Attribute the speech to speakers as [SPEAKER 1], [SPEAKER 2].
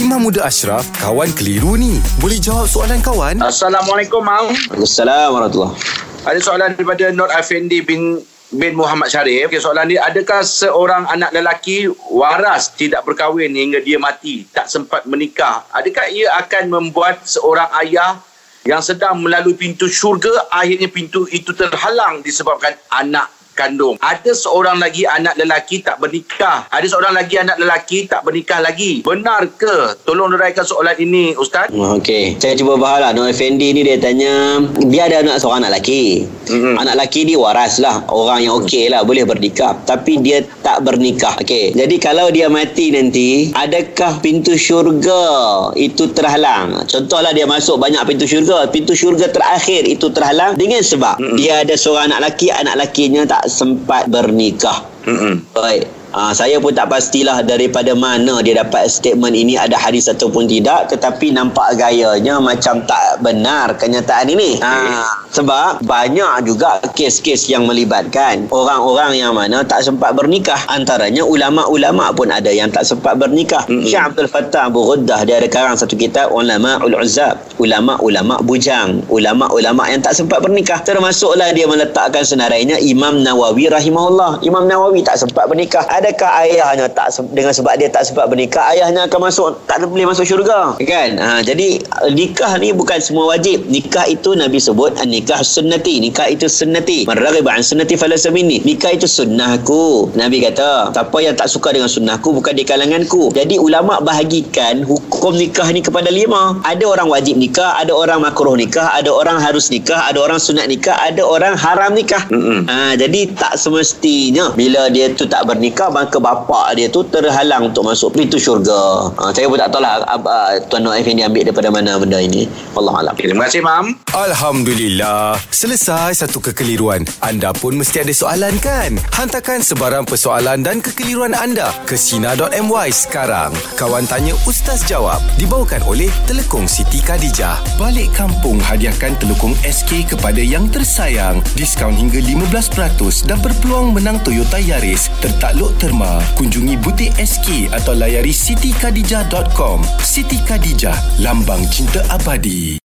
[SPEAKER 1] Imam Muda Ashraf, kawan keliru ni. Boleh jawab soalan kawan?
[SPEAKER 2] Assalamualaikum, Mam.
[SPEAKER 3] Assalamualaikum warahmatullahi
[SPEAKER 2] Ada soalan daripada Nur Effendi bin bin Muhammad Syarif. Okay, soalan ni, adakah seorang anak lelaki waras tidak berkahwin hingga dia mati, tak sempat menikah? Adakah ia akan membuat seorang ayah yang sedang melalui pintu syurga, akhirnya pintu itu terhalang disebabkan anak kandung. Ada seorang lagi anak lelaki tak bernikah. Ada seorang lagi anak lelaki tak bernikah lagi. Benar ke? Tolong deraikan soalan ini, Ustaz.
[SPEAKER 3] Oh, Okey, saya cuba faham lah. Nur Effendi ni dia tanya, dia ada anak seorang anak lelaki.
[SPEAKER 2] Mm-mm.
[SPEAKER 3] Anak lelaki ni waras lah. Orang yang okey lah, boleh bernikah. Tapi dia tak bernikah. Okey, jadi kalau dia mati nanti, adakah pintu syurga itu terhalang? Contohlah dia masuk banyak pintu syurga. Pintu syurga terakhir itu terhalang dengan sebab
[SPEAKER 2] Mm-mm.
[SPEAKER 3] dia ada seorang anak lelaki, anak lakinya tak sempat bernikah.
[SPEAKER 2] Mm-mm.
[SPEAKER 3] Baik. Ha, saya pun tak pastilah daripada mana dia dapat statement ini ada hadis ataupun tidak tetapi nampak gayanya macam tak benar kenyataan ini. Ha, sebab banyak juga kes-kes yang melibatkan orang-orang yang mana tak sempat bernikah. Antaranya ulama-ulama pun ada yang tak sempat bernikah.
[SPEAKER 2] Mm-mm.
[SPEAKER 3] Syekh Abdul Fattah Abu Ghuddah dia ada karang satu kitab Ulama Ul Uzab. Ulama-ulama bujang, ulama-ulama yang tak sempat bernikah. Termasuklah dia meletakkan senarainya Imam Nawawi rahimahullah. Imam Nawawi tak sempat bernikah. Adakah ayahnya tak dengan sebab dia tak sempat bernikah, ayahnya akan masuk tak boleh masuk syurga? Kan? Ha, jadi nikah ni bukan semua wajib. Nikah itu Nabi sebut nikah sunnati. Nikah itu sunnati. Man raghiba an sunnati falaysa minni. Nikah itu sunnahku. Nabi kata, siapa yang tak suka dengan sunnahku bukan di kalanganku. Jadi ulama bahagikan hukum nikah ni kepada lima. Ada orang wajib nikah, ada orang makruh nikah, ada orang harus nikah, ada orang sunat nikah, ada orang haram nikah.
[SPEAKER 2] Mm-mm.
[SPEAKER 3] Ha, jadi tak semestinya bila dia tu tak bernikah maka bapa dia tu terhalang untuk masuk pintu syurga. Ha, saya pun tak tahu lah ab- ah, Tuan Nur Effendi ambil daripada mana benda ini. Allah alam.
[SPEAKER 2] Okay, terima kasih, Mam.
[SPEAKER 1] Alhamdulillah. Selesai satu kekeliruan. Anda pun mesti ada soalan kan? Hantarkan sebarang persoalan dan kekeliruan anda ke Sina.my sekarang. Kawan Tanya Ustaz Jawab. Dibawakan oleh Telekong Siti Khadijah. Balik kampung hadiahkan Telekong SK kepada yang tersayang. Diskaun hingga 15% dan berpeluang menang Toyota Yaris. Tertakluk terma. Kunjungi butik SK atau layari sitikadijah.com. Siti Khadijah, lambang cinta abadi.